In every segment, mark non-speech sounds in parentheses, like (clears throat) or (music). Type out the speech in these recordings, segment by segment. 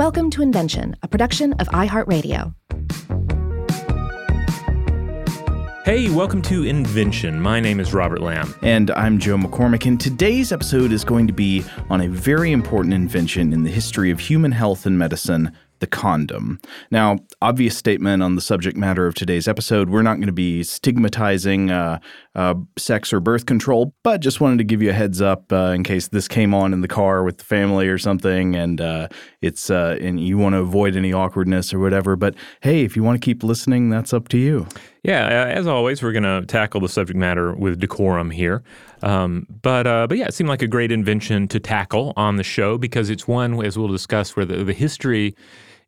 Welcome to Invention, a production of iHeartRadio. Hey, welcome to Invention. My name is Robert Lamb. And I'm Joe McCormick, and today's episode is going to be on a very important invention in the history of human health and medicine the condom. Now, obvious statement on the subject matter of today's episode. We're not going to be stigmatizing uh, uh, sex or birth control, but just wanted to give you a heads up uh, in case this came on in the car with the family or something, and uh, it's uh, and you want to avoid any awkwardness or whatever. But hey, if you want to keep listening, that's up to you. Yeah, as always, we're going to tackle the subject matter with decorum here. Um, but uh, but yeah, it seemed like a great invention to tackle on the show because it's one, as we'll discuss, where the, the history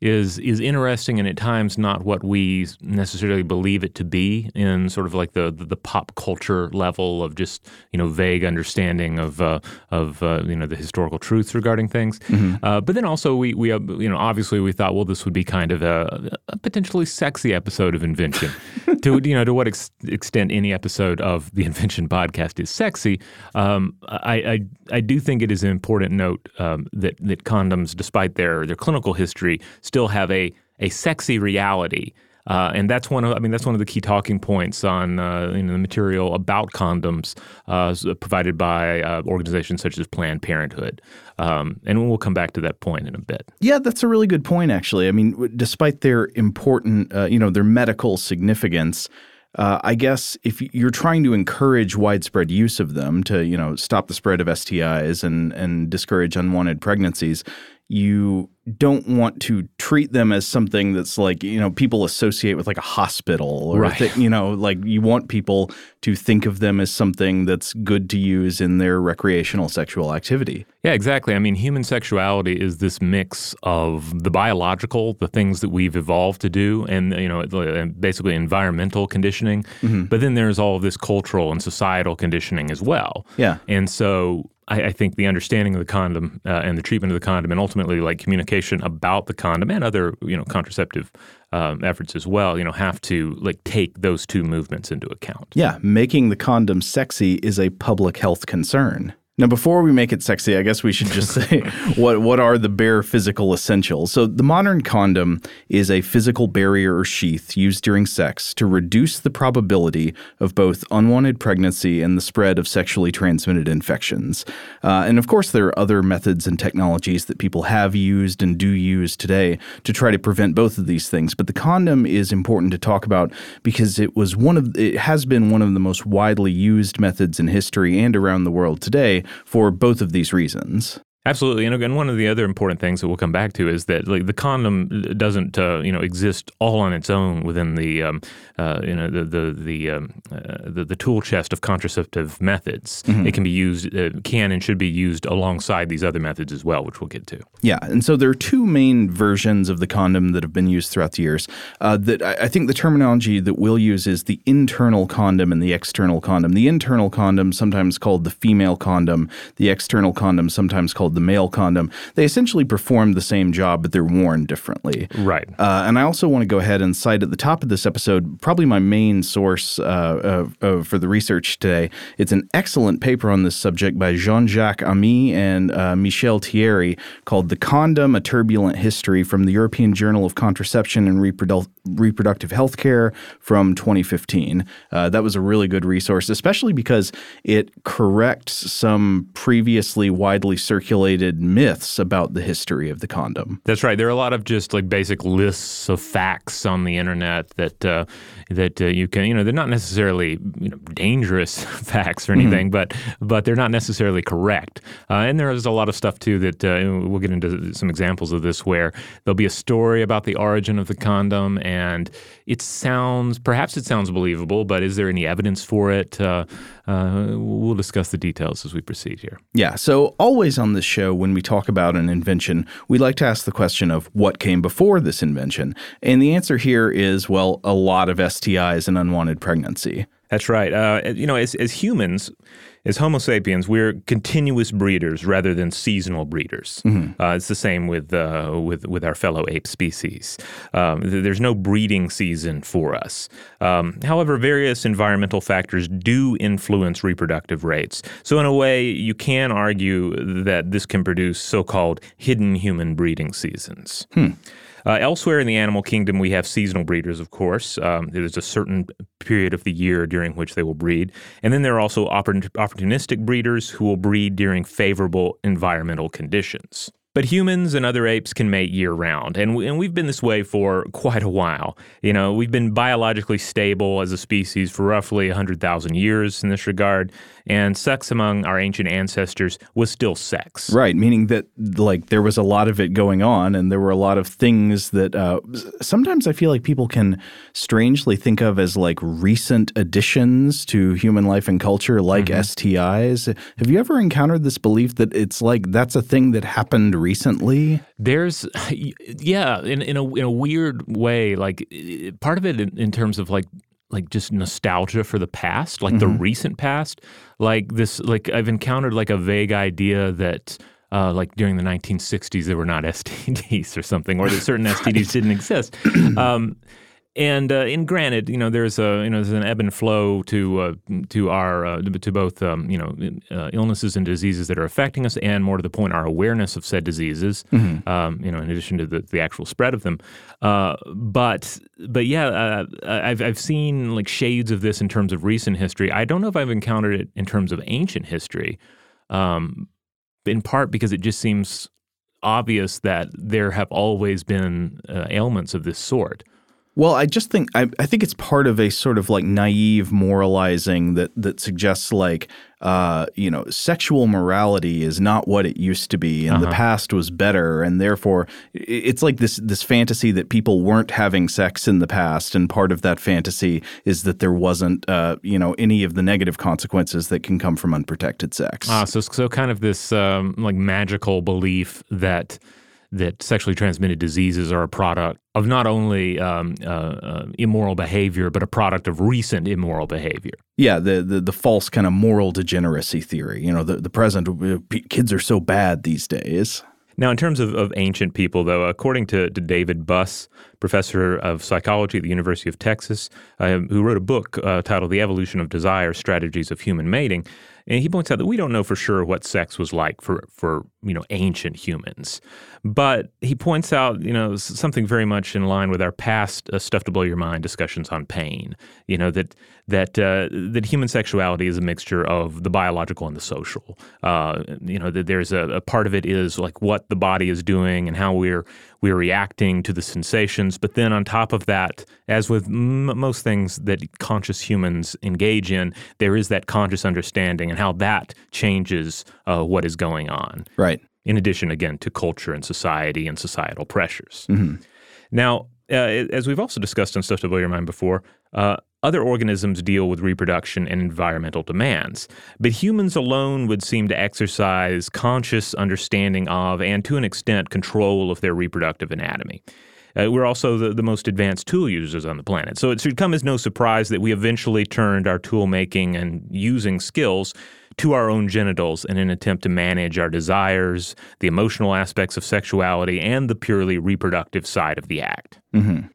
is is interesting and at times not what we necessarily believe it to be in sort of like the the, the pop culture level of just you know vague understanding of uh, of uh, you know the historical truths regarding things. Mm-hmm. Uh, but then also we we uh, you know obviously we thought well this would be kind of a, a potentially sexy episode of invention. (laughs) to you know to what ex- extent any episode of the Invention podcast is sexy, um, I, I, I do think it is an important note um, that that condoms, despite their their clinical history, still have a a sexy reality. Uh, and that's one of I mean that's one of the key talking points on uh, the material about condoms uh, provided by uh, organizations such as Planned Parenthood. Um, and we'll come back to that point in a bit. Yeah, that's a really good point, actually. I mean, despite their important, uh, you know, their medical significance, uh, I guess if you're trying to encourage widespread use of them to, you know, stop the spread of STIs and and discourage unwanted pregnancies, you don't want to treat them as something that's like you know people associate with like a hospital or right. th- you know like you want people to think of them as something that's good to use in their recreational sexual activity. Yeah, exactly. I mean, human sexuality is this mix of the biological, the things that we've evolved to do, and you know, basically environmental conditioning. Mm-hmm. But then there's all of this cultural and societal conditioning as well. Yeah, and so I, I, think the understanding of the condom uh, and the treatment of the condom, and ultimately like communication about the condom and other you know contraceptive um, efforts as well, you know, have to like take those two movements into account. Yeah, making the condom sexy is a public health concern. Now, before we make it sexy, I guess we should just (laughs) say what what are the bare physical essentials. So, the modern condom is a physical barrier or sheath used during sex to reduce the probability of both unwanted pregnancy and the spread of sexually transmitted infections. Uh, and of course, there are other methods and technologies that people have used and do use today to try to prevent both of these things. But the condom is important to talk about because it was one of it has been one of the most widely used methods in history and around the world today for both of these reasons. Absolutely, and again, one of the other important things that we'll come back to is that like the condom doesn't uh, you know exist all on its own within the um, uh, you know the the the, um, uh, the, the tool chest of contraceptive methods. Mm-hmm. It can be used, uh, can and should be used alongside these other methods as well, which we'll get to. Yeah, and so there are two main versions of the condom that have been used throughout the years. Uh, that I, I think the terminology that we'll use is the internal condom and the external condom. The internal condom, sometimes called the female condom, the external condom, sometimes called called the male condom. They essentially perform the same job, but they're worn differently. Right. Uh, and I also want to go ahead and cite at the top of this episode probably my main source uh, uh, for the research today. It's an excellent paper on this subject by Jean Jacques Amy and uh, Michel Thiery called The Condom A Turbulent History from the European Journal of Contraception and Reprodu- Reproductive Healthcare from 2015. Uh, that was a really good resource, especially because it corrects some previously widely circulated myths about the history of the condom. That's right. There are a lot of just like basic lists of facts on the internet that uh, that uh, you can, you know, they're not necessarily you know, dangerous (laughs) facts or anything, mm-hmm. but but they're not necessarily correct. Uh, and there is a lot of stuff too that uh, we'll get into some examples of this where there'll be a story about the origin of the condom, and it sounds perhaps it sounds believable, but is there any evidence for it? Uh, uh, we'll discuss the details as we proceed here. Yeah. So always on this show, when we talk about an invention, we like to ask the question of what came before this invention, and the answer here is well, a lot of STIs and unwanted pregnancy. That's right. Uh, you know, as, as humans, as Homo sapiens, we're continuous breeders rather than seasonal breeders. Mm-hmm. Uh, it's the same with uh, with with our fellow ape species. Um, there's no breeding season for us. Um, however, various environmental factors do influence reproductive rates. So, in a way, you can argue that this can produce so-called hidden human breeding seasons. Hmm. Uh, elsewhere in the animal kingdom, we have seasonal breeders, of course. Um, there's a certain period of the year during which they will breed. And then there are also opportunistic breeders who will breed during favorable environmental conditions. But humans and other apes can mate year round, and, we, and we've been this way for quite a while. You know, we've been biologically stable as a species for roughly 100,000 years in this regard, and sex among our ancient ancestors was still sex. Right, meaning that like there was a lot of it going on, and there were a lot of things that uh, sometimes I feel like people can strangely think of as like recent additions to human life and culture, like mm-hmm. STIs. Have you ever encountered this belief that it's like that's a thing that happened recently? There's, (sighs) yeah, in in a in a weird way, like part of it in, in terms of like like just nostalgia for the past, like mm-hmm. the recent past. Like this, like I've encountered like a vague idea that. Uh, like during the 1960s, there were not (laughs) STDs or something, or that certain STDs didn't exist. (clears throat) Um, and uh, and granted, you know, there's a you know there's an ebb and flow to uh, to our uh, to both um, you know uh, illnesses and diseases that are affecting us, and more to the point, our awareness of said diseases. Mm-hmm. Um, you know, in addition to the, the actual spread of them. Uh, but but yeah, uh, I've I've seen like shades of this in terms of recent history. I don't know if I've encountered it in terms of ancient history. Um, in part because it just seems obvious that there have always been ailments of this sort. Well, I just think I, I think it's part of a sort of like naive moralizing that that suggests like uh, you know sexual morality is not what it used to be, and uh-huh. the past was better, and therefore it's like this this fantasy that people weren't having sex in the past, and part of that fantasy is that there wasn't uh, you know any of the negative consequences that can come from unprotected sex. Ah, so so kind of this um, like magical belief that that sexually transmitted diseases are a product of not only um, uh, uh, immoral behavior, but a product of recent immoral behavior. Yeah, the the, the false kind of moral degeneracy theory. You know, the, the present uh, kids are so bad these days. Now, in terms of, of ancient people, though, according to, to David Buss, professor of psychology at the University of Texas, uh, who wrote a book uh, titled The Evolution of Desire Strategies of Human Mating, and he points out that we don't know for sure what sex was like for, for you know ancient humans, but he points out you know something very much in line with our past uh, stuff to blow your mind discussions on pain. You know that that uh, that human sexuality is a mixture of the biological and the social. Uh, you know that there's a, a, part of it is like what the body is doing and how we're we're reacting to the sensations, but then on top of that, as with m- most things that conscious humans engage in, there is that conscious understanding and how that changes uh, what is going on. Right. In addition, again, to culture and society and societal pressures. Mm-hmm. Now, uh, as we've also discussed on Stuff to Blow Your Mind before, uh, other organisms deal with reproduction and environmental demands, but humans alone would seem to exercise conscious understanding of and, to an extent, control of their reproductive anatomy. Uh, we're also the, the most advanced tool users on the planet. So it should come as no surprise that we eventually turned our tool making and using skills to our own genitals in an attempt to manage our desires, the emotional aspects of sexuality, and the purely reproductive side of the act. Mm-hmm.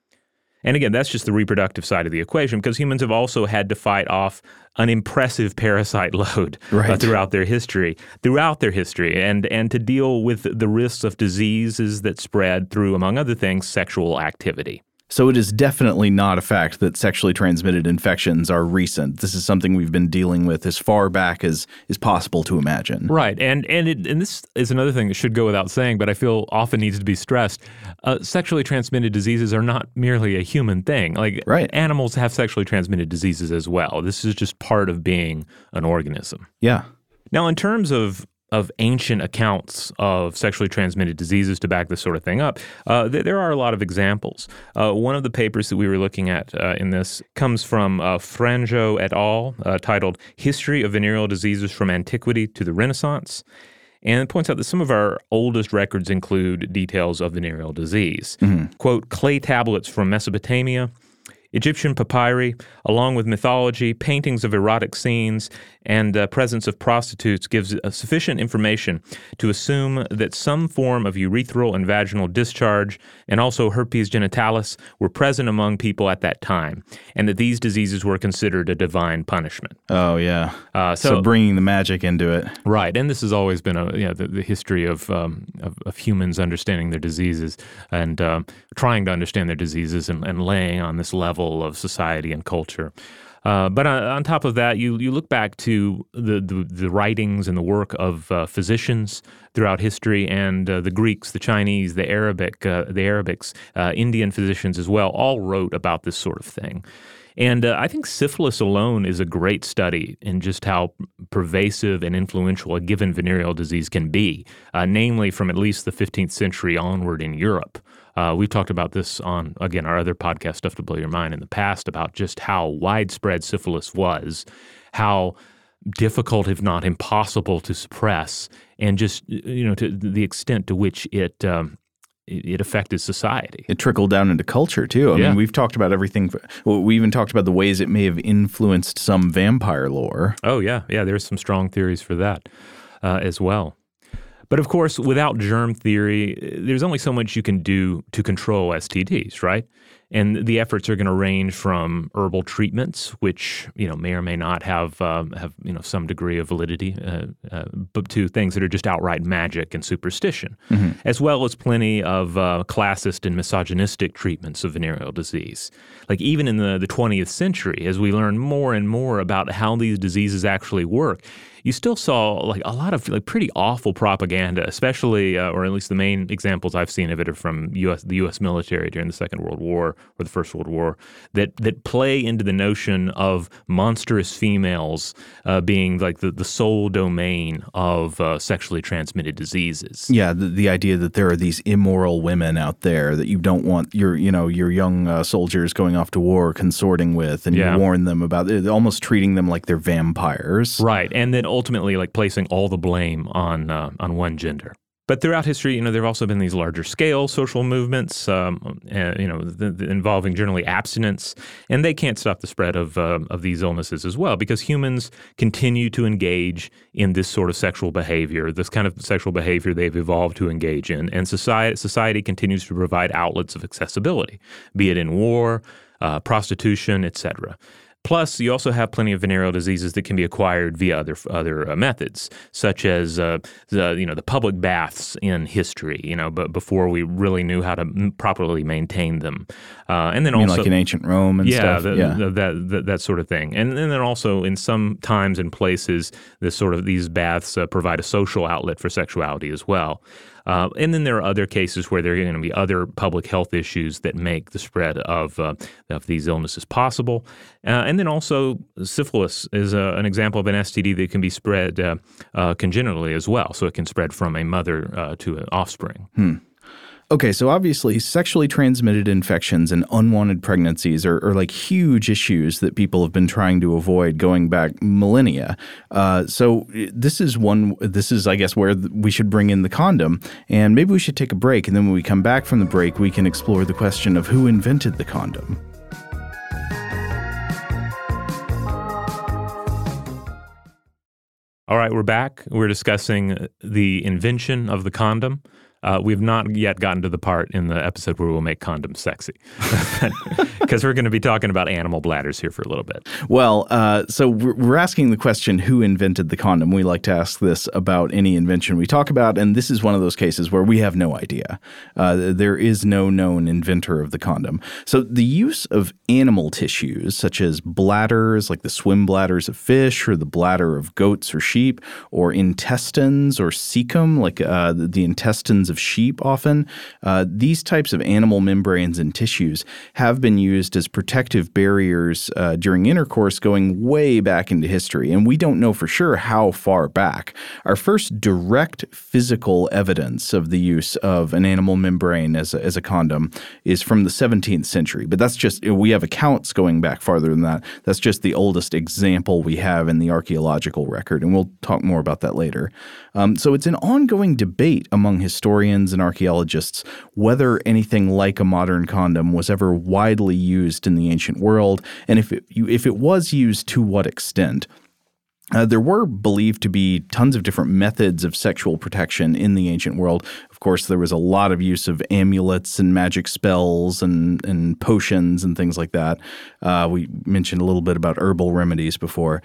And again, that's just the reproductive side of the equation because humans have also had to fight off an impressive parasite (laughs) load uh, right. uh, throughout their history, throughout their history, and and to deal with the risks of diseases that spread through, among other things, sexual activity. So it is definitely not a fact that sexually transmitted infections are recent. This is something we've been dealing with as far back as is possible to imagine. Right, and and it, and this is another thing that should go without saying, but I feel often needs to be stressed. Uh, sexually transmitted diseases are not merely a human thing. Like right. animals have sexually transmitted diseases as well. This is just part of being an organism. Yeah. Now, in terms of of ancient accounts of sexually transmitted diseases to back this sort of thing up. Uh, th- there are a lot of examples. Uh, one of the papers that we were looking at uh, in this comes from uh, Franjo et al., uh, titled History of Venereal Diseases from Antiquity to the Renaissance. And it points out that some of our oldest records include details of venereal disease. Mm-hmm. Quote, clay tablets from Mesopotamia Egyptian papyri, along with mythology, paintings of erotic scenes, and uh, presence of prostitutes, gives uh, sufficient information to assume that some form of urethral and vaginal discharge and also herpes genitalis were present among people at that time, and that these diseases were considered a divine punishment. Oh yeah. Uh, So, so, bringing the magic into it. right, and this has always been a you know, the, the history of, um, of of humans understanding their diseases and um, trying to understand their diseases and, and laying on this level of society and culture. Uh, but on, on top of that, you you look back to the the, the writings and the work of uh, physicians throughout history, and uh, the Greeks, the Chinese, the Arabic, uh, the Arabics, uh, Indian physicians as well, all wrote about this sort of thing. And uh, I think syphilis alone is a great study in just how pervasive and influential a given venereal disease can be, uh, namely from at least the 15th century onward in Europe. Uh, we've talked about this on, again, our other podcast, Stuff to Blow Your Mind, in the past about just how widespread syphilis was, how difficult, if not impossible, to suppress, and just, you know, to the extent to which it. Um, it it affected society. It trickled down into culture too. I Yeah. mean, we've talked about everything. Well, we even talked about the ways it may have influenced some vampire lore. Oh yeah, yeah. There's some strong theories for that uh, as well. But of course, without germ theory, there's only so much you can do to control STDs, right? And the efforts are going to range from herbal treatments, which you know may or may not have um, have you know some degree of validity, uh, uh, but to things that are just outright magic and superstition, as well as plenty of uh, classist and misogynistic treatments of venereal disease. Like even in the the 20th century, as we learn more and more about how these diseases actually work, you still saw like a lot of like pretty awful propaganda, especially uh, or at least the main examples I've seen of it are from U.S. the U.S. military during the Second World War or the First World War that that play into the notion of monstrous females uh, being like the, the sole domain of uh, sexually transmitted diseases. Yeah, the, the idea that there are these immoral women out there that you don't want your, you know, your young uh, soldiers going off to war consorting with, and Yeah. you warn them about it, almost treating them like they're vampires. Right, and then ultimately like placing all the blame on uh, on one gender. But throughout history, you know, there have also been these larger scale social movements, um, uh, you know, involving generally abstinence, and they can't stop the spread of uh, of these illnesses as well because humans continue to engage in this sort of sexual behavior, this kind of sexual behavior they've evolved to engage in, and society society continues to provide outlets of accessibility, be it in war, uh, prostitution, etc. Plus, you also have plenty of venereal diseases that can be acquired via other other uh, methods, such as uh, the you know the public baths in history. You know, but before we really knew how to m- properly maintain them, uh, and then mean, also like in ancient Rome and yeah, stuff. the- yeah. the- that, that that sort of thing, and, and then also in some times and places, this sort of these baths uh, provide a social outlet for sexuality as well. Uh, and then there are other cases where there are going to be other public health issues that make the spread of uh, of these illnesses possible. Uh, and then also syphilis is uh, an example of an STD that can be spread uh, uh, congenitally as well, so it can spread from a mother to an offspring. Okay, so obviously, sexually transmitted infections and unwanted pregnancies are, are like huge issues that people have been trying to avoid going back millennia. Uh, so this is one. This is, I guess, where we should bring in the condom, and maybe we should take a break, and then when we come back from the break, we can explore the question of who invented the condom. All right, we're back. We're discussing the invention of the condom. Uh, we've not yet gotten to the part in the episode where we'll make condoms sexy, (laughs) because we're going to be talking about animal bladders here for a little bit. Well, uh, so we're, asking the question who invented the condom. We like to ask this about any invention we talk about, and this is one of those cases where we have no idea. Uh, there is no known inventor of the condom. So the use of animal tissues, such as bladders, like the swim bladders of fish, or the bladder of goats or sheep, or intestines or cecum, like uh, the intestines of sheep, often, uh, these types of animal membranes and tissues have been used as protective barriers uh, during intercourse going way back into history. And we don't know for sure how far back. Our first direct physical evidence of the use of an animal membrane as a, as a condom is from the 17th century. But that's just, we have accounts going back farther than that. That's just the oldest example we have in the archaeological record. And we'll talk more about that later. Um, so it's an ongoing debate among historians and archaeologists whether anything like a modern condom was ever widely used in the ancient world, and if it, if it was used, to what extent. Uh, there were believed to be tons of different methods of sexual protection in the ancient world. Of course, there was a lot of use of amulets and magic spells and, and potions and things like that. Uh, we mentioned a little bit about herbal remedies before.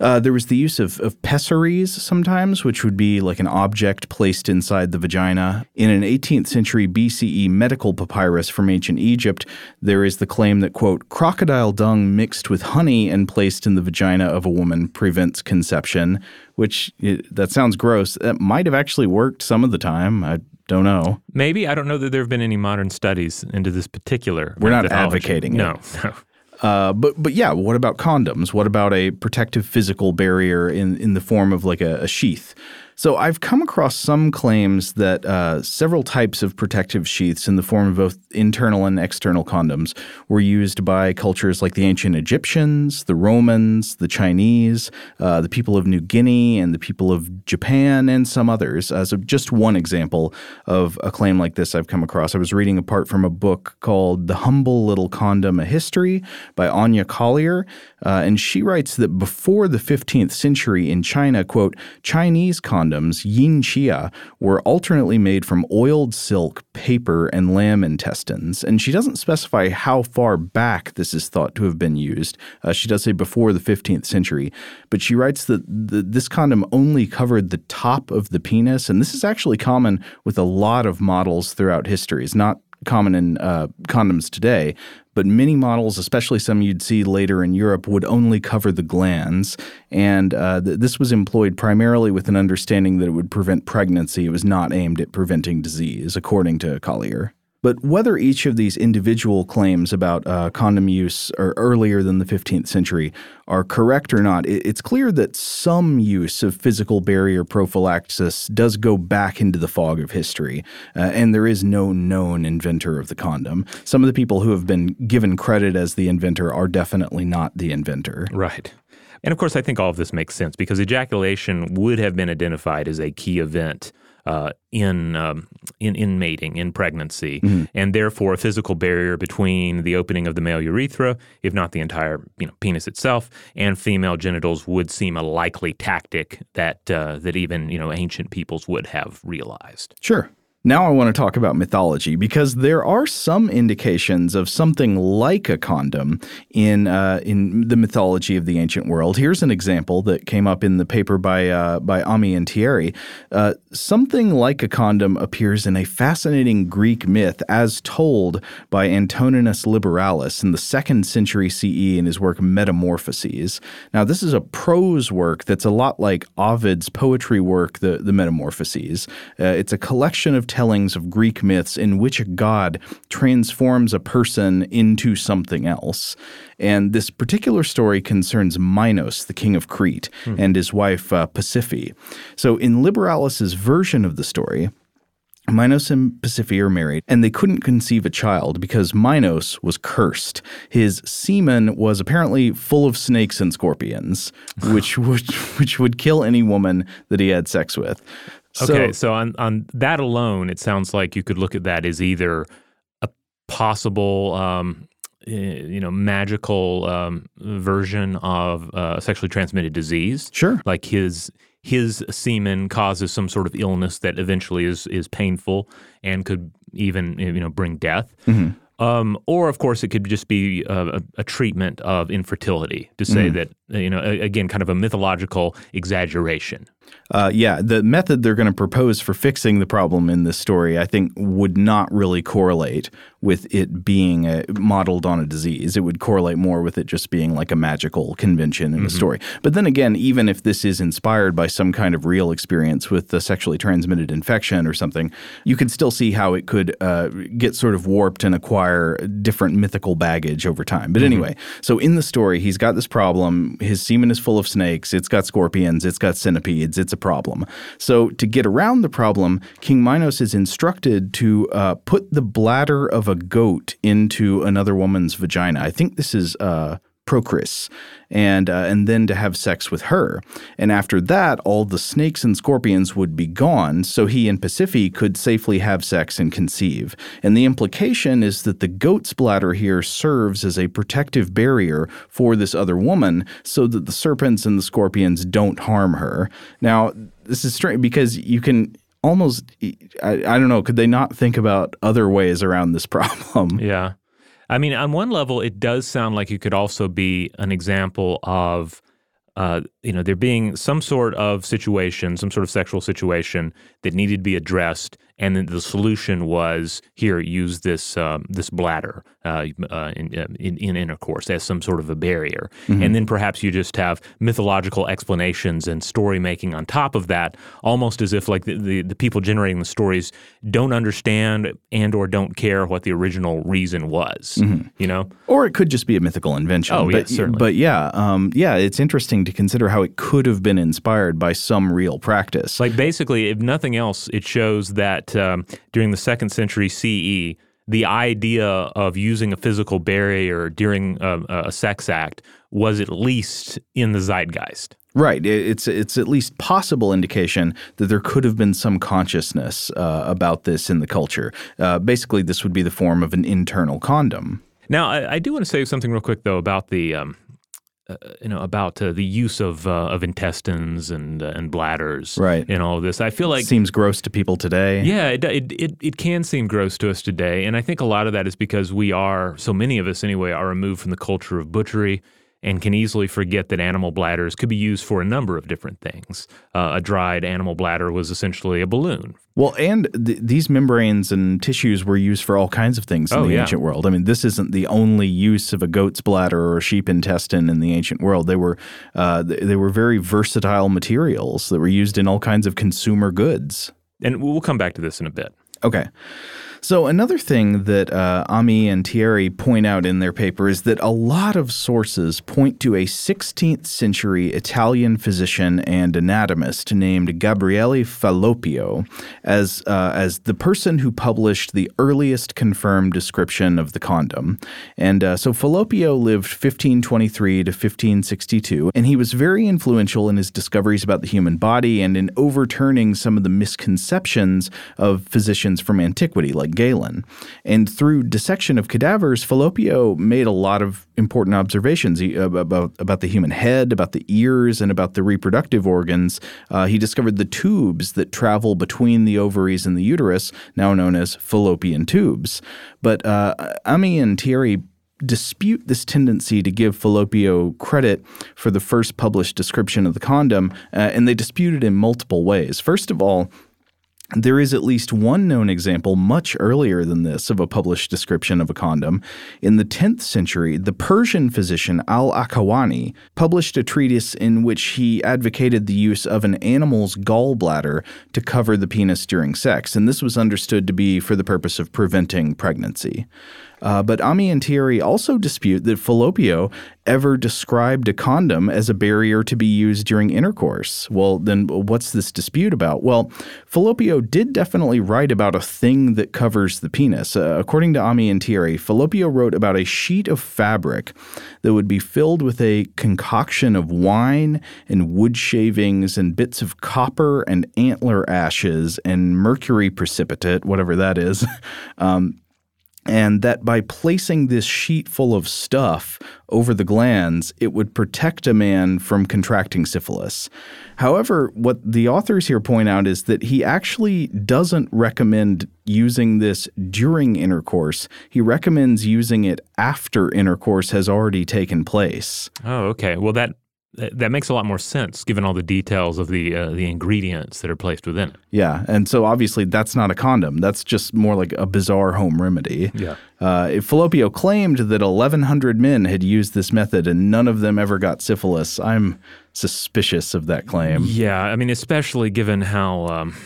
Uh, there was the use of, of pessaries sometimes, which would be like an object placed inside the vagina. In an 18th century BCE medical papyrus from ancient Egypt, there is the claim that, quote, crocodile dung mixed with honey and placed in the vagina of a woman prevents conception, which it, that sounds gross. That might have actually worked some of the time. I don't know. Maybe. I don't know that there have been any modern studies into this particular. We're not advocating no, it. No, (laughs) uh, but but yeah, what about condoms? What about a protective physical barrier in in the form of like a, a sheath? So I've come across some claims that uh, several types of protective sheaths in the form of both internal and external condoms were used by cultures like the ancient Egyptians, the Romans, the Chinese, uh, the people of New Guinea, and the people of Japan, and some others. As of just one example of a claim like this I've come across, I was reading a part from a book called The Humble Little Condom, A History by Aine Collier, uh, and she writes that before the 15th century in China, quote, Chinese condoms yin chia, were alternately made from oiled silk, paper, and lamb intestines. And she doesn't specify how far back this is thought to have been used. Uh, she does say before the 15th century. But she writes that the, this condom only covered the top of the penis. And this is actually common with a lot of models throughout history. It's not common in uh, condoms today, but many models, especially some you'd see later in Europe, would only cover the glans. And uh, th- this was employed primarily with an understanding that it would prevent pregnancy. It was not aimed at preventing disease, according to Collier. But whether each of these individual claims about uh, condom use or earlier than the 15th century are correct or not, it's clear that some use of physical barrier prophylaxis does go back into the fog of history, uh, and there is no known inventor of the condom. Some of the people who have been given credit as the inventor are definitely not the inventor. Right. And of course, I think all of this makes sense because ejaculation would have been identified as a key event uh, in, um, in in mating, in pregnancy, mm-hmm. and therefore a physical barrier between the opening of the male urethra, if not the entire you know, penis itself, and female genitals would seem a likely tactic that uh, that even you know ancient peoples would have realized. Sure. Now I want to talk about mythology because there are some indications of something like a condom in uh, in the mythology of the ancient world. Here's an example that came up in the paper by uh, by Amy and Thiery. Uh, something like a condom appears in a fascinating Greek myth as told by Antoninus Liberalis in the second century CE in his work Metamorphoses. Now this is a prose work that's a lot like Ovid's poetry work, the the Metamorphoses. Uh, it's a collection of tellings of Greek myths in which a god transforms a person into something else. And this particular story concerns Minos, the king of Crete, hmm. and his wife uh, Pasiphae. So in Liberalis's version of the story, Minos and Pasiphae are married, and they couldn't conceive a child because Minos was cursed. His semen was apparently full of snakes and scorpions, (laughs) which would which would kill any woman that he had sex with. Okay, so, so on on that alone, it sounds like you could look at that as either a possible, um, eh, you know, magical um, version of uh, sexually transmitted disease. Sure, like his his semen causes some sort of illness that eventually is is painful and could even you know bring death. Mm-hmm. Um, or, of course, it could just be a, a treatment of infertility to say mm. that, you know, again, kind of a mythological exaggeration. Uh, yeah, the method they're going to propose for fixing the problem in this story, I think, would not really correlate with it being a, modeled on a disease. It would correlate more with it just being like a magical convention in mm-hmm. a story. But then again, even if this is inspired by some kind of real experience with a sexually transmitted infection or something, you could still see how it could uh, get sort of warped and acquire different mythical baggage over time. But mm-hmm. anyway, so in the story, he's got this problem. His semen is full of snakes. It's got scorpions. It's got centipedes it's a problem. So, to get around the problem, King Minos is instructed to uh, put the bladder of a goat into another woman's vagina. I think this is uh, Procris, and uh, and then to have sex with her. And after that, all the snakes and scorpions would be gone, so he and Pasiphae could safely have sex and conceive. And the implication is that the goat's bladder here serves as a protective barrier for this other woman, so that the serpents and the scorpions don't harm her. Now, this is strange because you can almost I, I don't know could they not think about other ways around this (laughs) problem yeah i mean on one level it does sound like it could also be an example of uh, you know there being some sort of situation some sort of sexual situation that needed to be addressed and then the solution was here use this um, this bladder uh, uh, in, uh, in, in, intercourse as some sort of a barrier, mm-hmm. and then perhaps you just have mythological explanations and story making on top of that, almost as if like the, the, the, people generating the stories don't understand and or don't care what the original reason was, mm-hmm. you know, or it could just be a mythical invention. Oh, but, yeah, certainly. But yeah, um, yeah, it's interesting to consider how it could have been inspired by some real practice. Like basically, if nothing else, it shows that um, during the second century CE, the idea of using a physical barrier during a, a, sex act was at least in the zeitgeist. Right. It's it's at least possible indication that there could have been some consciousness uh, about this in the culture. Uh, basically, this would be the form of an internal condom. Now, I, I do want to say something real quick though about the um, uh, you know about uh, the use of uh, of intestines and uh, and bladders right. in all of this. I feel like seems gross to people today. Yeah it, it, it, it can seem gross to us today and i think a lot of that is because we are so many of us anyway are removed from the culture of butchery and can easily forget that animal bladders could be used for a number of different things. Uh, a dried animal bladder was essentially a balloon. Well, and th- these membranes and tissues were used for all kinds of things in oh, the yeah. ancient world. I mean, this isn't the only use of a goat's bladder or a sheep intestine in the ancient world. They were uh, they were very versatile materials that were used in all kinds of consumer goods. And we'll come back to this in a bit. Okay. So, another thing that uh, Amy and Thiery point out in their paper is that a lot of sources point to a 16th century Italian physician and anatomist named Gabriele Fallopio as, uh, as the person who published the earliest confirmed description of the condom. And uh, so, Fallopio lived 1523 to 1562, and he was very influential in his discoveries about the human body and in overturning some of the misconceptions of physicians from antiquity, like Galen. And through dissection of cadavers, Fallopio made a lot of important observations about, about the human head, about the ears, and about the reproductive organs. Uh, he discovered the tubes that travel between the ovaries and the uterus, now known as fallopian tubes. But uh, Amy and Thiery dispute this tendency to give Fallopio credit for the first published description of the condom, uh, and they dispute it in multiple ways. First of all, there is at least one known example much earlier than this of a published description of a condom. In the 10th century, the Persian physician Al Akhawayni published a treatise in which he advocated the use of an animal's gallbladder to cover the penis during sex, and this was understood to be for the purpose of preventing pregnancy. Uh, but Amy and Thiery also dispute that Fallopio ever described a condom as a barrier to be used during intercourse. Well, then what's this dispute about? Well, Fallopio did definitely write about a thing that covers the penis. Uh, according to Amy and Thiery, Fallopio wrote about a sheet of fabric that would be filled with a concoction of wine and wood shavings and bits of copper and antler ashes and mercury precipitate, whatever that is. (laughs) um, and that by placing this sheet full of stuff over the glans, it would protect a man from contracting syphilis. However, what the authors here point out is that he actually doesn't recommend using this during intercourse. He recommends using it after intercourse has already taken place. Oh, okay. Well, that that makes a lot more sense given all the details of the uh, the ingredients that are placed within it. Yeah, and so obviously that's not a condom. That's just more like a bizarre home remedy. Yeah. Uh, Fallopio claimed that 1,100 men had used this method and none of them ever got syphilis. I'm suspicious of that claim. Yeah, I mean, especially given how. Um,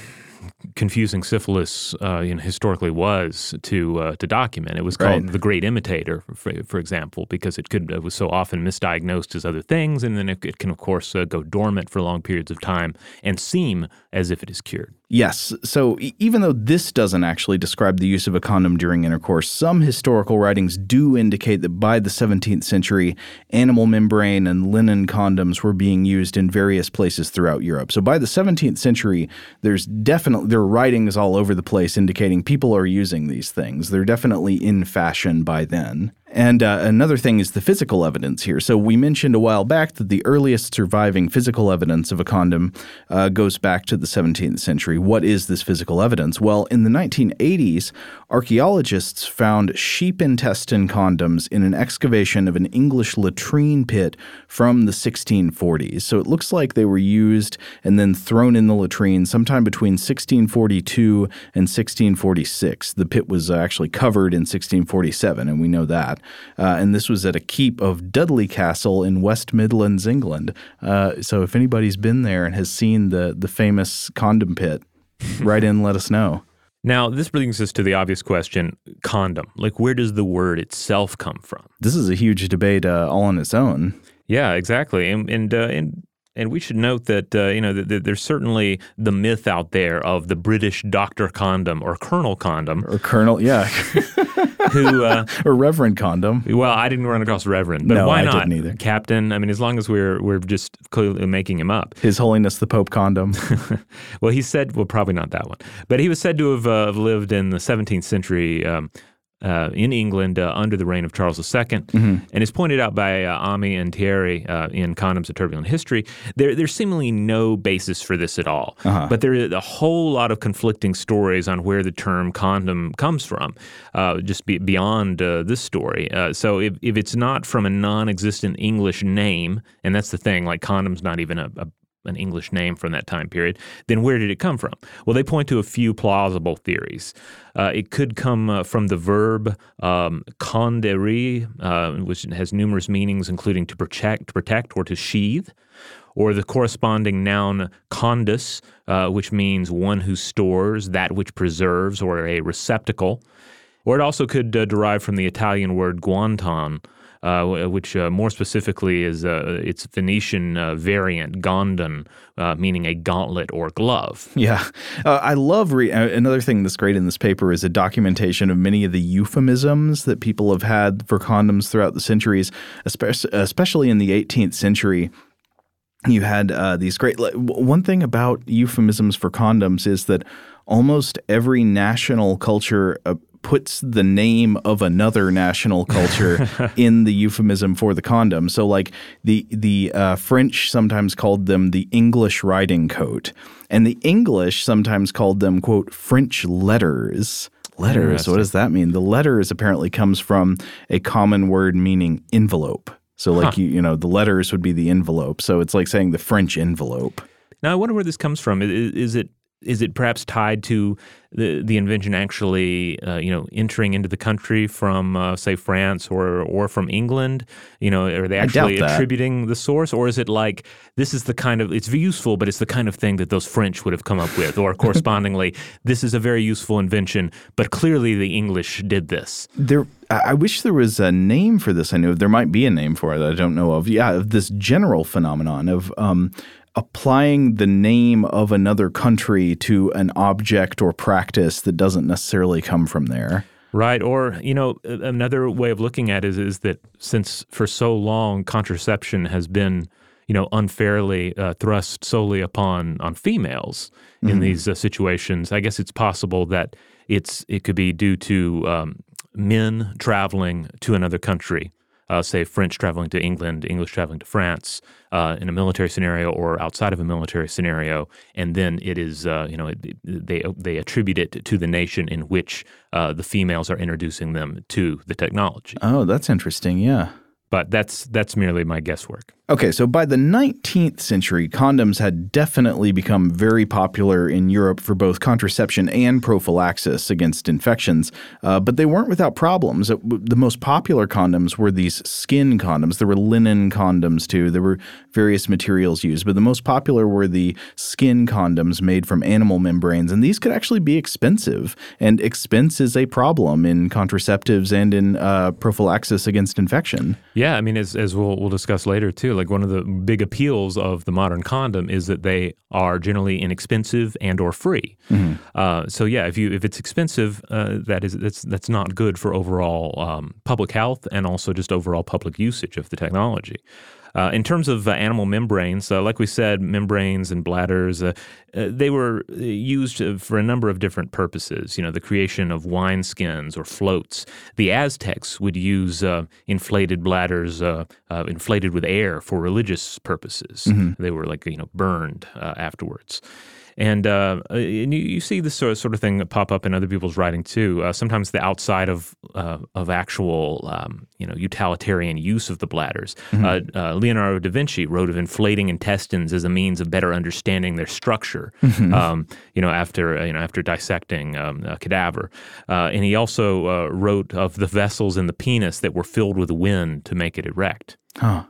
confusing syphilis uh, you know, historically was to uh, to document. It was called right. the Great Imitator, for, for, example, because it could it was so often misdiagnosed as other things, and then it, it can of course uh, go dormant for long periods of time and seem as if it is cured. Yes. So even though this doesn't actually describe the use of a condom during intercourse, some historical writings do indicate that by the 17th century, animal membrane and linen condoms were being used in various places throughout Europe. So by the 17th century, there's definitely there are writings all over the place indicating people are using these things. They're definitely in fashion by then. And uh, another thing is the physical evidence here. So we mentioned a while back that the earliest surviving physical evidence of a condom uh, goes back to the 17th century. What is this physical evidence? Well, in the 1980s, archaeologists found sheep intestine condoms in an excavation of an English latrine pit from the 1640s. So it looks like they were used and then thrown in the latrine sometime between 1642 and 1646. The pit was actually covered in 1647, and we know that. Uh, and this was at a keep of Dudley Castle in West Midlands, England. Uh, so if anybody's been there and has seen the the famous condom pit, (laughs) write in, let us know. Now, this brings us to the obvious question condom. Like, where does the word itself come from? This is a huge debate uh, all on its own. Yeah, exactly. And, and, uh, and and we should note that uh, you know there's certainly the myth out there of the British Doctor Condom or Colonel Condom, or Colonel, yeah, (laughs) (laughs) who uh, or Reverend Condom. Well, I didn't run across Reverend, but No, why I not? didn't either. Captain. I mean, as long as we're we're just clearly making him up. His Holiness the Pope Condom. (laughs) Well, he said, well, probably not that one, but he was said to have uh, lived in the 17th century. Um, uh, in England uh, under the reign of Charles II, and as pointed out by uh, Amy and Thiery uh, in Condoms: A Turbulent History. There, there's seemingly no basis for this at all, but there are a whole lot of conflicting stories on where the term condom comes from, uh, just be, beyond uh, this story. Uh, so if, if it's not from a non-existent English name, and that's the thing, like condom's not even a, a an English name from that time period, then where did it come from? Well, they point to a few plausible theories. Uh, it could come uh, from the verb um, condere, uh, which has numerous meanings, including to protect, to protect or to sheathe, or the corresponding noun condus, uh, which means one who stores, that which preserves, or a receptacle. Or it also could uh, derive from the Italian word guanton, which uh, more specifically is uh, its Venetian uh, variant, gondon, uh, meaning a gauntlet or glove. Yeah. Uh, I love re- uh, another thing that's great in this paper is a documentation of many of the euphemisms that people have had for condoms throughout the centuries, especially, in the 18th century. You had uh, these great. One thing about euphemisms for condoms is that almost every national culture uh, puts the name of another national culture (laughs) in the euphemism for the condom. So, like the the uh, French sometimes called them the English riding coat, and the English sometimes called them quote French letters. Letters. What does that mean? The letters apparently comes from a common word meaning envelope. So, like you, you know, the letters would be the envelope. So it's like saying the French envelope. Now, I wonder where this comes from. Is, is it is it perhaps tied to the the invention actually, uh, you know, entering into the country from, uh, say, France or or from England? You know, are they actually attributing the source, or is it like this is the kind of it's useful, but it's the kind of thing that those French would have come up with, or (laughs) correspondingly, this is a very useful invention, but clearly the English did this. There, I I wish there was a name for this. I know there might be a name for it that I don't know of. Yeah, of this general phenomenon of um, applying the name of another country to an object or practice that doesn't necessarily come from there. Right. Or, you know, another way of looking at it is, is that since for so long contraception has been, you know, unfairly uh, thrust solely upon on females in these uh, situations, I guess it's possible that it's it could be due to um, men traveling to another country. Uh, say French traveling to England, English traveling to France, uh, in a military scenario or outside of a military scenario, and then it is uh, you know it, they they attribute it to the nation in which uh, the females are introducing them to the technology. Oh, that's interesting. Yeah. But that's that's merely my guesswork. Okay, so by the 19th century, condoms had definitely become very popular in Europe for both contraception and prophylaxis against infections, uh, but they weren't without problems. Uh, w- The most popular condoms were these skin condoms. There were linen condoms too. There were various materials used, but the most popular were the skin condoms made from animal membranes, and these could actually be expensive. And expense is a problem in contraceptives and in uh, prophylaxis against infection. Yeah, I mean, as, as we'll we'll discuss later too, like one of the big appeals of the modern condom is that they are generally inexpensive and or free. Mm-hmm. Uh, so yeah, if you if it's expensive, uh, that is that's that's not good for overall um, public health and also just overall public usage of the technology. Uh, in terms of uh, animal membranes, uh, like we said, membranes and bladders, uh, uh, they were used for a number of different purposes. You know, the creation of wineskins or floats. The Aztecs would use inflated bladders, inflated with air for religious purposes. Mm-hmm. They were like you know burned afterwards. And, uh, and you, you, see this sort of, sort of thing pop up in other people's writing too. Uh, sometimes the outside of uh, of actual um, you know utilitarian use of the bladders. Mm-hmm. Uh, uh, Leonardo da Vinci wrote of inflating intestines as a means of better understanding their structure. Mm-hmm. Um, you know after uh, you know after dissecting um, a cadaver, and he also wrote of the vessels in the penis that were filled with wind to make it erect. Huh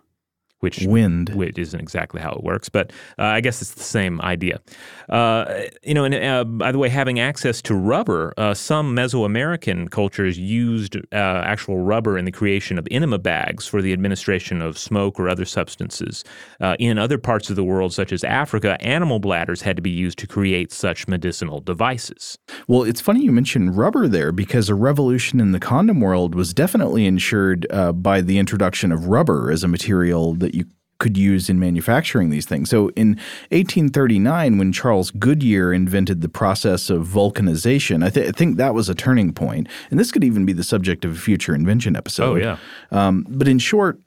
which wind which isn't exactly how it works, but uh, I guess it's the same idea. Uh, you know, and uh, by the way, having access to rubber, uh, some Mesoamerican cultures used uh, actual rubber in the creation of enema bags for the administration of smoke or other substances. Uh, in other parts of the world, such as Africa, animal bladders had to be used to create such medicinal devices. Well, it's funny you mentioned rubber there because a revolution in the condom world was definitely ensured by the introduction of rubber as a material that you could use in manufacturing these things. So in 1839, when Charles Goodyear invented the process of vulcanization, I, th- I, think that was a turning point. And this could even be the subject of a future invention episode. Oh, yeah. Um, but in short,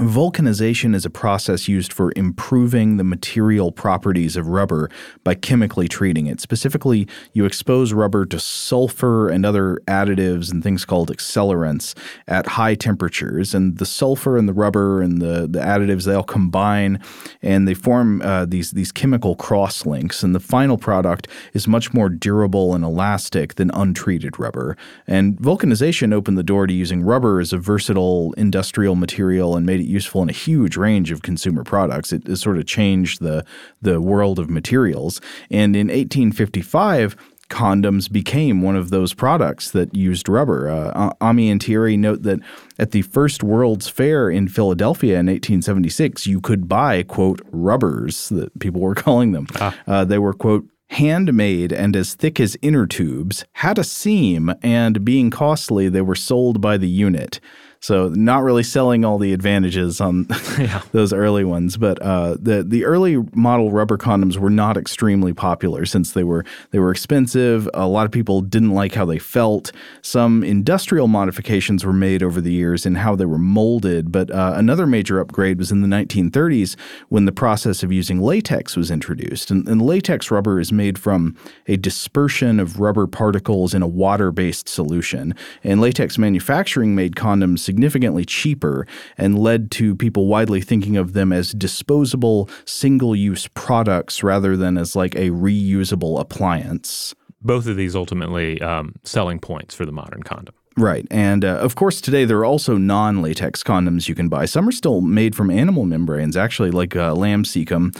Vulcanization is a process used for improving the material properties of rubber by chemically treating it. Specifically, you expose rubber to sulfur and other additives and things called accelerants at high temperatures. And the sulfur and the rubber and the, the additives, they all combine and they form uh, these, these chemical cross links. And the final product is much more durable and elastic than untreated rubber. And vulcanization opened the door to using rubber as a versatile industrial material and made it useful in a huge range of consumer products. It, it sort of changed the the world of materials. And in 1855, condoms became one of those products that used rubber. Uh, Amy and Thiery note that at the first World's Fair in Philadelphia in 1876, you could buy, quote, rubbers, that people were (laughs) calling them. Ah. Uh, they were, quote, handmade and as thick as inner tubes, had a seam, and being costly, they were sold by the unit. So not really selling all the advantages on (laughs) yeah. those early ones, but uh, the the early model rubber condoms were not extremely popular since they were they were expensive. A lot of people didn't like how they felt. Some industrial modifications were made over the years in how they were molded, but uh, another major upgrade was in the 1930s when the process of using latex was introduced. And, and latex rubber is made from a dispersion of rubber particles in a water-based solution. And latex manufacturing made condoms significantly cheaper and led to people widely thinking of them as disposable, single use products rather than as like a reusable appliance. Both of these ultimately um, selling points for the modern condom. Right. And uh, of course, today there are also non latex condoms you can buy. Some are still made from animal membranes, actually, like uh, lamb cecum.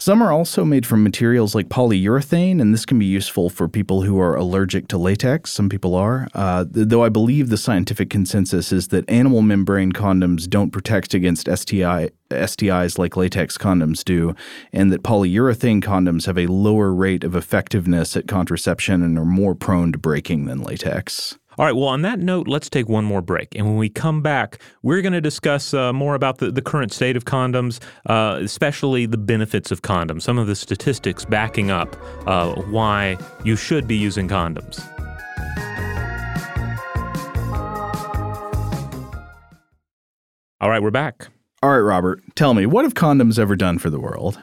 Some are also made from materials like polyurethane, and this can be useful for people who are allergic to latex. Some people are. Uh, though I believe the scientific consensus is that animal membrane condoms don't protect against STI, STIs like latex condoms do, and that polyurethane condoms have a lower rate of effectiveness at contraception and are more prone to breaking than latex. All right, well, on that note, let's take one more break. And when we come back, we're going to discuss uh, more about the, the current state of condoms, uh, especially the benefits of condoms, some of the statistics backing up uh, why you should be using condoms. All right, we're back. All right, Robert, tell me, what have condoms ever done for the world?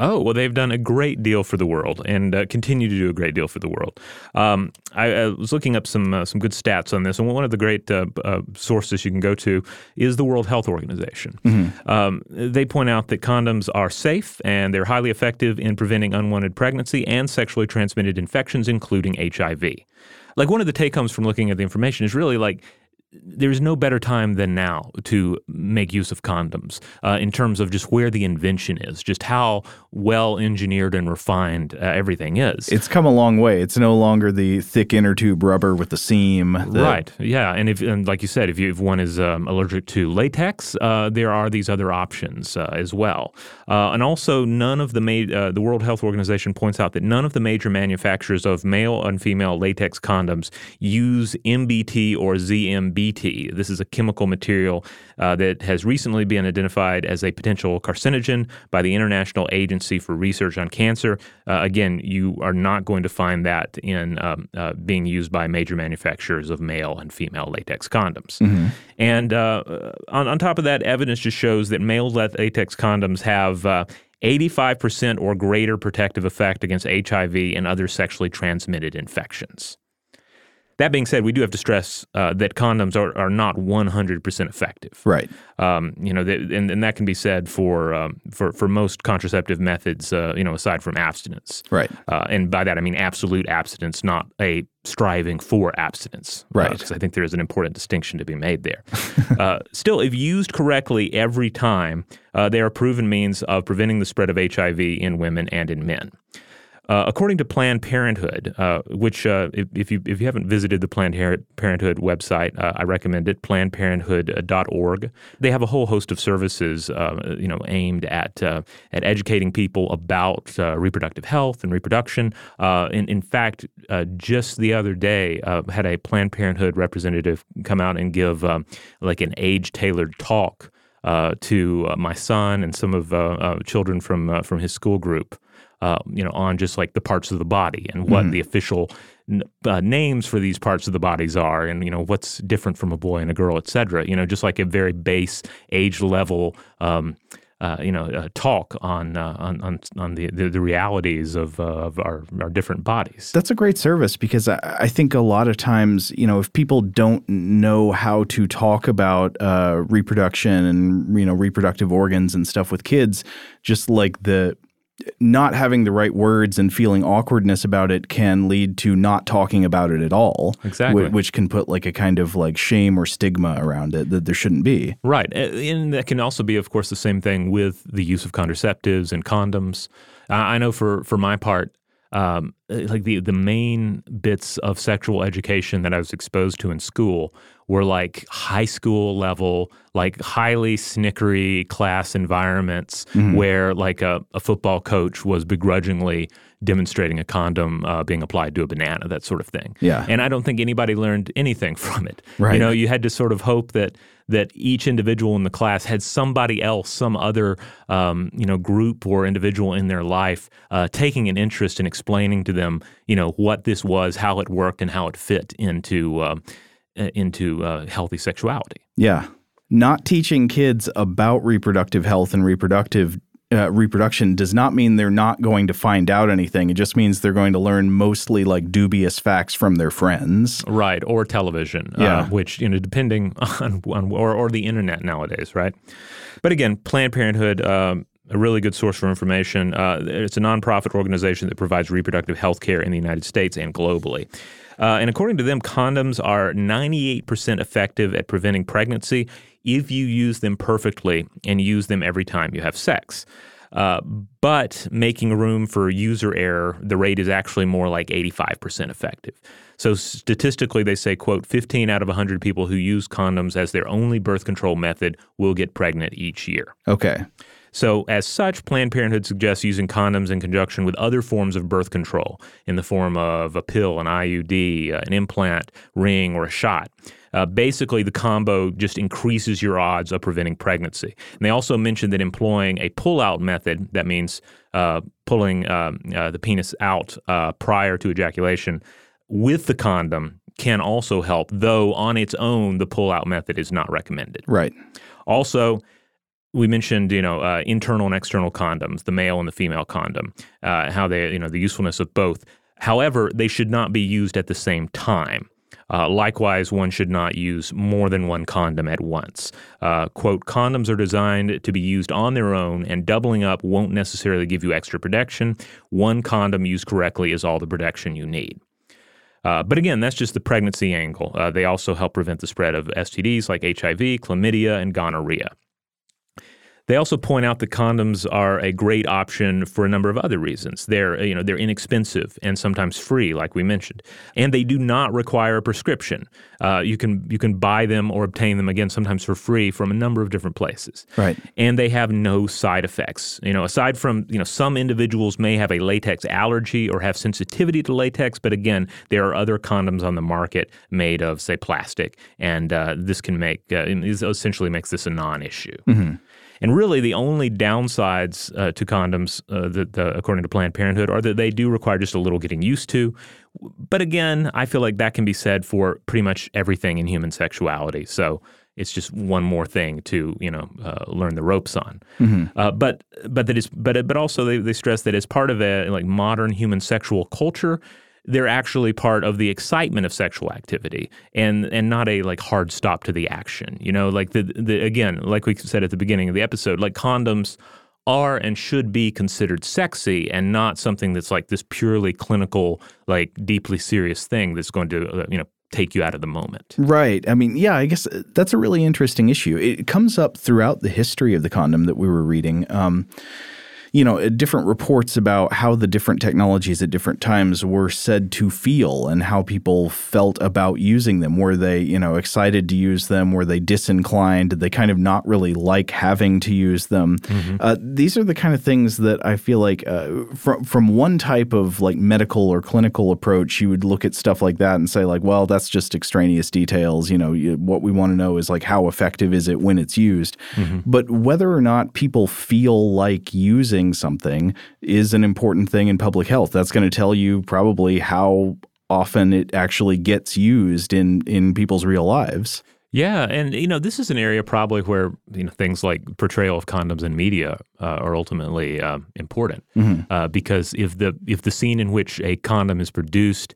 Oh, well, they've done a great deal for the world and uh, continue to do a great deal for the world. Um, I, I, was looking up some uh, some good stats on this, and one of the great uh, uh sources you can go to is the World Health Organization. Mm-hmm. Um, they point out that condoms are safe and they're highly effective in preventing unwanted pregnancy and sexually transmitted infections, including HIV. Like one of the take homes from looking at the information is really like there's no better time than now to make use of condoms uh, in terms of just where the invention is, just how well engineered and refined uh, everything is. It's come a long way. It's no longer the thick inner tube rubber with the seam. Right. Yeah. And if, and like you said, if, you, if one is um, allergic to latex, uh, there are these other options uh, as well. Uh, and also, none of the ma- uh, the World Health Organization points out that none of the major manufacturers of male and female latex condoms use MBT or This is a chemical material uh, that has recently been identified as a potential carcinogen by the International Agency for Research on Cancer. Uh, again, you are not going to find that in um, uh, being used by major manufacturers of male and female latex condoms. And uh, on, on top of that, evidence just shows that male latex condoms have. Uh, 85% or greater protective effect against HIV and other sexually transmitted infections. That being said, we do have to stress uh, that condoms are, are not 100% effective. Right. Um, you know, that, and, and that can be said for um, for for most contraceptive methods. Uh, you know, aside from abstinence. Right. Uh, and by that I mean absolute abstinence, not a striving for abstinence. Right. Because I think there is an important distinction to be made there. (laughs) uh, still, if used correctly every time, uh, they are proven means of preventing the spread of HIV in women and in men. Uh, according to Planned Parenthood, uh, which uh, if, if you if you haven't visited the Planned Parenthood website, uh, I recommend it. PlannedParenthood.org. They have a whole host of services, uh, you know, aimed at uh, at educating people about reproductive health and reproduction. in in fact, just the other day, had a Planned Parenthood representative come out and give um, like an age tailored talk. To my son and some of children from from his school group, you know, on just like the parts of the body and what the official n- names for these parts of the bodies are, and you know what's different from a boy and a girl, et cetera. You know, just like a very base age level. Um, uh, you know, uh, talk on, uh, on on on the the, the realities of, of our our different bodies. That's a great service because I, I think a lot of times, you know, if people don't know how to talk about uh, reproduction and you know reproductive organs and stuff with kids, just like the not having the right words and feeling awkwardness about it can lead to not talking about it at all. Exactly. whi- Which can put like a kind of like shame or stigma around it that there shouldn't be. Right. And that can also be, of course, the same thing with the use of contraceptives and condoms. I know for, for my part, um, like the, the main bits of sexual education that I was exposed to in school were like high school level, like highly snickery class environments where like a, a football coach was begrudgingly demonstrating a condom uh, being applied to a banana, that sort of thing. Yeah. And I don't think anybody learned anything (laughs) from it. Right. You know, you had to sort of hope that that each individual in the class had somebody else, some other um, you know group or individual in their life uh, taking an interest in explaining to them, you know, what this was, how it worked, and how it fit into uh, into uh, healthy sexuality. Yeah. Not teaching kids about reproductive health and reproductive uh, reproduction does not mean they're not going to find out anything. It just means they're going to learn mostly like dubious facts from their friends. Right, or television, Yeah. uh, which you know, depending (laughs) on, on or or the internet nowadays, right? But again, Planned Parenthood. Um, a really good source for information. Uh, it's a nonprofit organization that provides reproductive health care in the United States and globally. Uh, and according to them, condoms are 98% effective at preventing pregnancy if you use them perfectly and use them every time you have sex. Uh, but making room for user error, the rate is actually more like 85% effective. So statistically, they say, quote, 15 out of 100 people who use condoms as their only birth control method will get pregnant each year. Okay. So, as such, Planned Parenthood suggests using condoms in conjunction with other forms of birth control in the form of a pill, an IUD, uh, an implant, ring, or a shot. Uh, basically, the combo just increases your odds of preventing pregnancy. And they also mentioned that employing a pull-out method, that means uh, pulling um, uh, the penis out uh, prior to ejaculation, with the condom can also help, though on its own, the pull-out method is not recommended. Right. Also, we mentioned, you know, uh, internal and external condoms, the male and the female condom, uh, how they, you know, the usefulness of both. However, they should not be used at the same time. Uh, likewise, one should not use more than one condom at once. Uh, quote, condoms are designed to be used on their own, and doubling up won't necessarily give you extra protection. One condom used correctly is all the protection you need. Uh, but again, that's just the pregnancy angle. Uh, they also help prevent the spread of STDs like HIV, chlamydia, and gonorrhea. They also point out that condoms are a great option for a number of other reasons. They're, you know, they're inexpensive and sometimes free, like we mentioned, and they do not require a prescription. Uh, you can you can buy them or obtain them again sometimes for free from a number of different places. Right. And they have no side effects. You know, aside from you know some individuals may have a latex allergy or have sensitivity to latex, but again, there are other condoms on the market made of say plastic, and uh, this can make uh, essentially makes this a non-issue. Mm-hmm. And really, the only downsides uh, to condoms, uh, that, according to Planned Parenthood, are that they do require just a little getting used to. But again, I feel like that can be said for pretty much everything in human sexuality. So it's just one more thing to you know uh, learn the ropes on. Mm-hmm. Uh, but but that is but but also they, they stress that as part of a like modern human sexual culture, they're actually part of the excitement of sexual activity and and not a like hard stop to the action. You know, like the the again, like we said at the beginning of the episode, like condoms are and should be considered sexy and not something that's like this purely clinical, like deeply serious thing that's going to uh, you know take you out of the moment. Right. I mean, yeah, I guess uh, that's a really interesting issue. It comes up throughout the history of the condom that we were reading. Um, you know, different reports about how the different technologies at different times were said to feel and how people felt about using them. Were they, you know, excited to use them? Were they disinclined? Did they kind of not really like having to use them? Mm-hmm. Uh, these are the kind of things that I feel like uh, from from one type of like medical or clinical approach, you would look at stuff like that and say like, well, that's just extraneous details. You know, you, what we want to know is like how effective is it when it's used. Mm-hmm. But whether or not people feel like using using something is an important thing in public health. That's going to tell you probably how often it actually gets used in in people's real lives. Yeah, and you know this is an area probably where you know things like portrayal of condoms in media uh, are ultimately uh, important mm-hmm. uh, because if the if the scene in which a condom is produced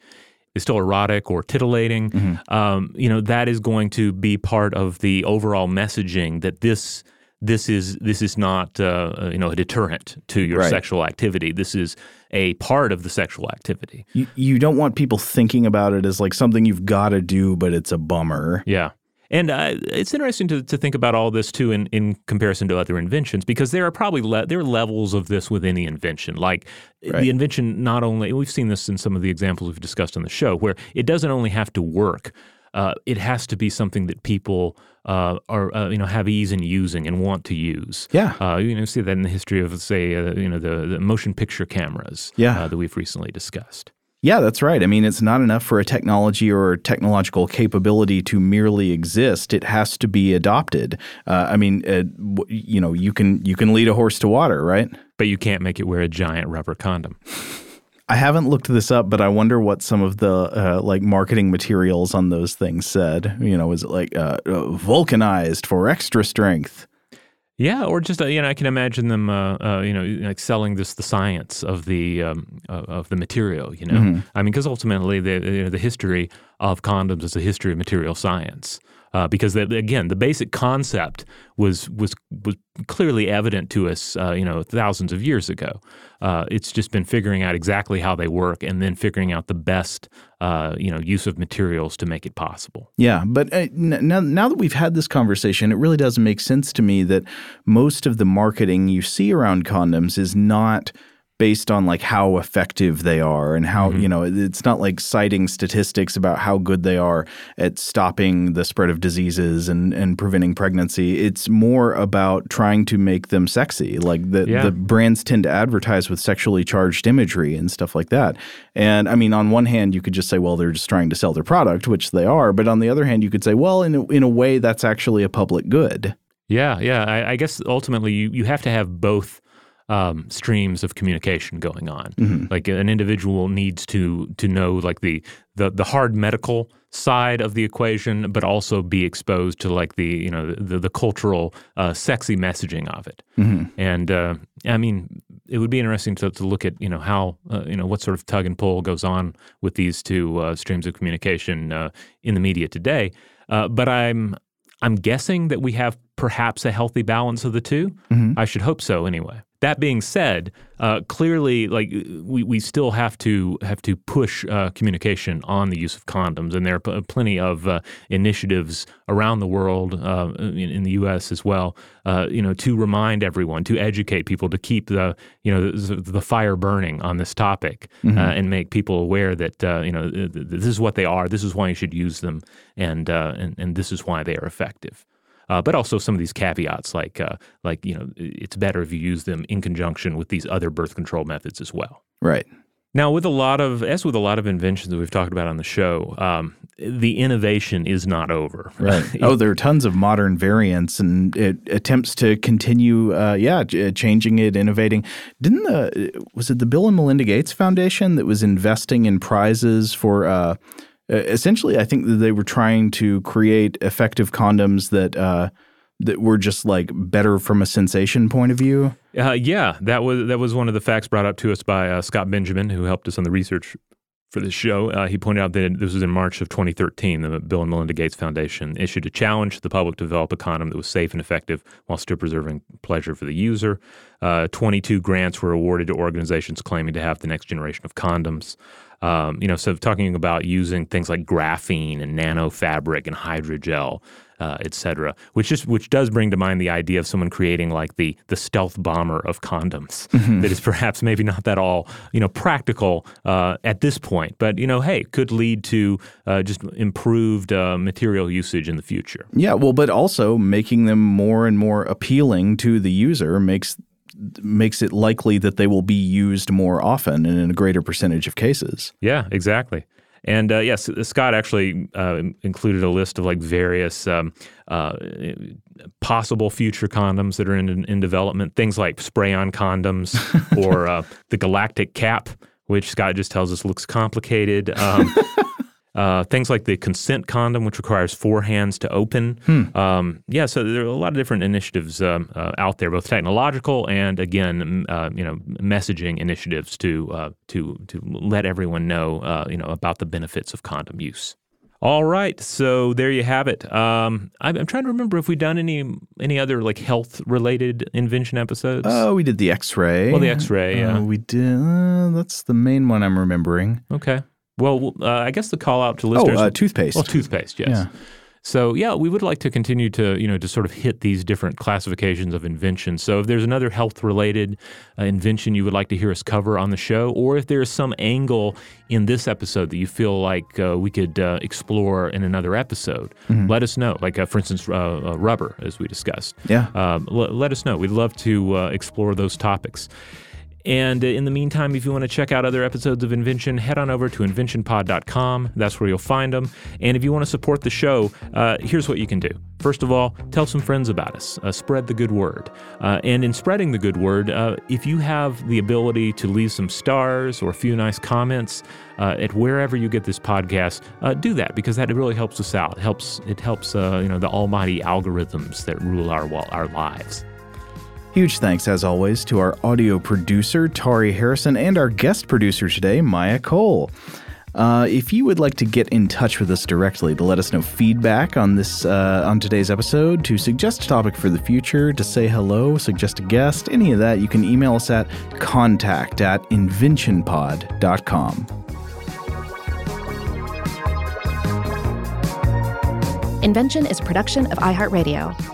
is still erotic or titillating, mm-hmm. um, you know that is going to be part of the overall messaging that this this is this is not uh, uh, you know a deterrent to your right. sexual activity. This is a part of the sexual activity. You, you don't want people thinking about it as like something you've got to do, but it's a bummer. Yeah. And uh, it's interesting to, to think about all this too in, in comparison to other inventions because there are probably le- there are levels of this within the invention. Like right. the invention, not only we've seen this in some of the examples we've discussed on the show, where it doesn't only have to work, uh, it has to be something that people uh, are uh, you know have ease in using and want to use. Yeah, uh, you know see that in the history of say uh, you know the, the, motion picture cameras. Yeah. Uh, that we've recently discussed. Yeah, that's right. I mean, it's not enough for a technology or technological capability to merely exist. It has to be adopted. Uh, I mean, you know, you can you can lead a horse to water, right? But you can't make it wear a giant rubber condom. (laughs) I haven't looked this up, but I wonder what some of the uh, like marketing materials on those things said. You know, was it like uh, uh vulcanized for extra strength? Yeah, or just uh, you know, I can imagine them, uh, uh, you know, like selling this the science of the um, of the material. You know, mm-hmm. I mean, because ultimately the you know, the history of condoms is a history of material science uh, because again, the basic concept was was was clearly evident to us, uh, you know, thousands of years ago. Uh, it's just been figuring out exactly how they work and then figuring out the best, uh, you know, use of materials to make it possible. Yeah, but uh, now now that we've had this conversation, it really doesn't make sense to me that most of the marketing you see around condoms is not based on like how effective they are and how mm-hmm. you know it's not like citing statistics about how good they are at stopping the spread of diseases and and preventing pregnancy. It's more about trying to make them sexy. Like the yeah. the brands tend to advertise with sexually charged imagery and stuff like that. And i mean on one hand you could just say well they're just trying to sell their product which they are. But on the other hand you could say well in a, in a way that's actually a public good. Yeah yeah. I, I guess ultimately you you have to have both um, streams of communication going on. Mm-hmm. Like an individual needs to to know like the, the the hard medical side of the equation, but also be exposed to like the you know the the cultural uh, sexy messaging of it. Mm-hmm. And uh, I mean, it would be interesting to, to look at you know how uh, you know what sort of tug and pull goes on with these two uh, streams of communication uh, in the media today. Uh, but I'm I'm guessing that we have perhaps a healthy balance of the 2 mm-hmm. I should hope so anyway. That being said, uh, clearly, like we, we still have to have to push uh, communication on the use of condoms, and there are p- plenty of uh, initiatives around the world, uh, in, in, the U.S. as well, uh, you know, to remind everyone, to educate people, to keep the you know the, the fire burning on this topic, mm-hmm. Uh, and make people aware that you know this is what they are, this is why you should use them, and and, and this is why they are effective uh, but also some of these caveats, like uh, like you know, it's better if you use them in conjunction with these other birth control methods as well. Right. Now, with a lot of, as with a lot of inventions that we've talked about on the show, um, the innovation is not over. Right. (laughs) oh, there are tons of modern variants and it, attempts to continue, uh, yeah, uh, changing it, innovating. Didn't the, was it the Bill and Melinda Gates Foundation that was investing in prizes for, uh, uh, essentially, I think that they were trying to create effective condoms that uh, that were just like better from a sensation point of view. Uh, yeah, that was that was one of the facts brought up to us by uh, Scott Benjamin, who helped us on the research for this show. Uh, he pointed out that this was in March of 2013. The Bill and Melinda Gates Foundation issued a challenge to the public to develop a condom that was safe and effective while still preserving pleasure for the user. Uh, 22 grants were awarded to organizations claiming to have the next generation of condoms. Um, you know, so talking about using things like graphene and nanofabric and hydrogel, uh, et cetera, which just which does bring to mind the idea of someone creating like the the stealth bomber of condoms (laughs) mm-hmm. that is perhaps maybe not that all you know practical uh, at this point, but you know, hey, could lead to uh, just improved uh, material usage in the future. Yeah, well, but also making them more and more appealing to the user makes makes it likely that they will be used more often and in a greater percentage of cases. Yeah, exactly. And uh, yes, Scott actually uh, included a list of like various um, uh, possible future condoms that are in, in development. Things like spray-on condoms (laughs) or uh, the galactic cap, which Scott just tells us looks complicated. Um, Uh, things like the consent condom, which requires four hands to open. Hmm. Um, yeah, so there are a lot of different initiatives um, uh, out there, both technological and again, uh, you know, messaging initiatives to uh, to to let everyone know, uh, you know, about the benefits of condom use. All right, so there you have it. Um, I'm, I'm, trying to remember if we've done any any other like health related invention episodes. Oh, we did the X-ray. Well, the X-ray. Yeah, we did. that's the main one I'm remembering. Okay. Well, uh, I guess the call out to listeners. Oh, uh, toothpaste. Well, toothpaste, yes. Yeah. So yeah, we would like to continue to you know to sort of hit these different classifications of inventions. So if there's another health related uh, invention you would like to hear us cover on the show, or if there's some angle in this episode that you feel like uh, we could uh, explore in another episode, mm-hmm. let us know. Like uh, for instance, uh, uh, rubber, as we discussed. Yeah. Um, l- let us know. We'd love to explore those topics. And uh, in the meantime, if you want to check out other episodes of Invention, head on over to inventionpod.com. That's where you'll find them. And if you want to support the show, uh, here's what you can do. First of all, tell some friends about us. Uh, spread the good word. Uh, and in spreading the good word, uh, if you have the ability to leave some stars or a few nice comments uh, at wherever you get this podcast, do that because that really helps us out. It helps it helps you know the almighty algorithms that rule our our lives. Huge thanks, as always, to our audio producer, Tari Harrison, and our guest producer today, Maya Cole. Uh, if you would like to get in touch with us directly to let us know feedback on this uh, on today's episode, to suggest a topic for the future, to say hello, suggest a guest, any of that, you can email us at contact at inventionpod.com. Invention is a production of iHeartRadio.